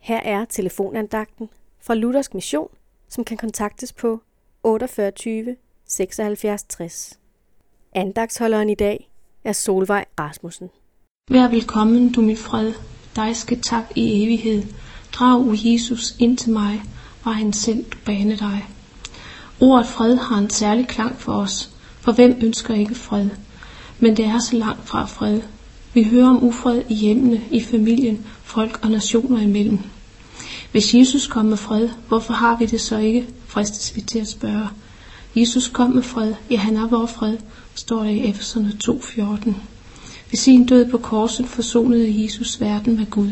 Her er telefonandagten fra Luthersk Mission, som kan kontaktes på 48 76 60. Andagsholderen i dag er Solvej Rasmussen. Vær velkommen, du min fred, dig skal tak i evighed. Drag, o Jesus, ind til mig, vejen selv du bane dig. Ordet fred har en særlig klang for os, for hvem ønsker ikke fred? Men det er så langt fra fred. Vi hører om ufred i hjemmene, i familien, folk og nationer imellem. Hvis Jesus kom med fred, hvorfor har vi det så ikke, fristes vi til at spørge. Jesus kom med fred, ja han er vores fred, står der i Efeserne 2.14. Ved sin død på korset forsonede Jesus verden med Gud.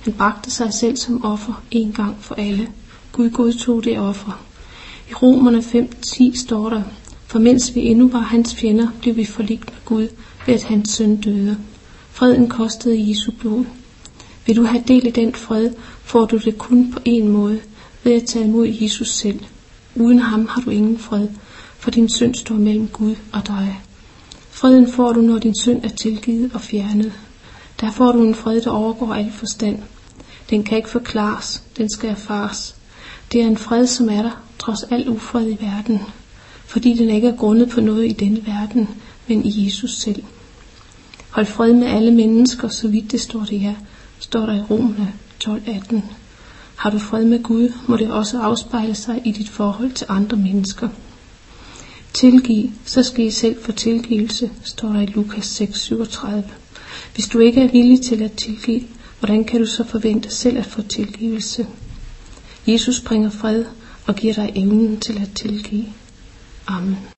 Han bragte sig selv som offer en gang for alle. Gud godtog det offer. I Romerne 5.10 står der, for mens vi endnu var hans fjender, blev vi forligt med Gud ved at hans søn døde. Freden kostede Jesu blod. Vil du have del i den fred, får du det kun på en måde, ved at tage imod Jesus selv. Uden ham har du ingen fred, for din synd står mellem Gud og dig. Freden får du, når din synd er tilgivet og fjernet. Der får du en fred, der overgår al forstand. Den kan ikke forklares, den skal erfares. Det er en fred, som er der, trods al ufred i verden, fordi den ikke er grundet på noget i denne verden, men i Jesus selv. Hold fred med alle mennesker, så vidt det står det her, står der i Romerne 12.18. Har du fred med Gud, må det også afspejle sig i dit forhold til andre mennesker. Tilgiv, så skal I selv få tilgivelse, står der i Lukas 6.37. Hvis du ikke er villig til at tilgive, hvordan kan du så forvente selv at få tilgivelse? Jesus bringer fred og giver dig evnen til at tilgive. Amen.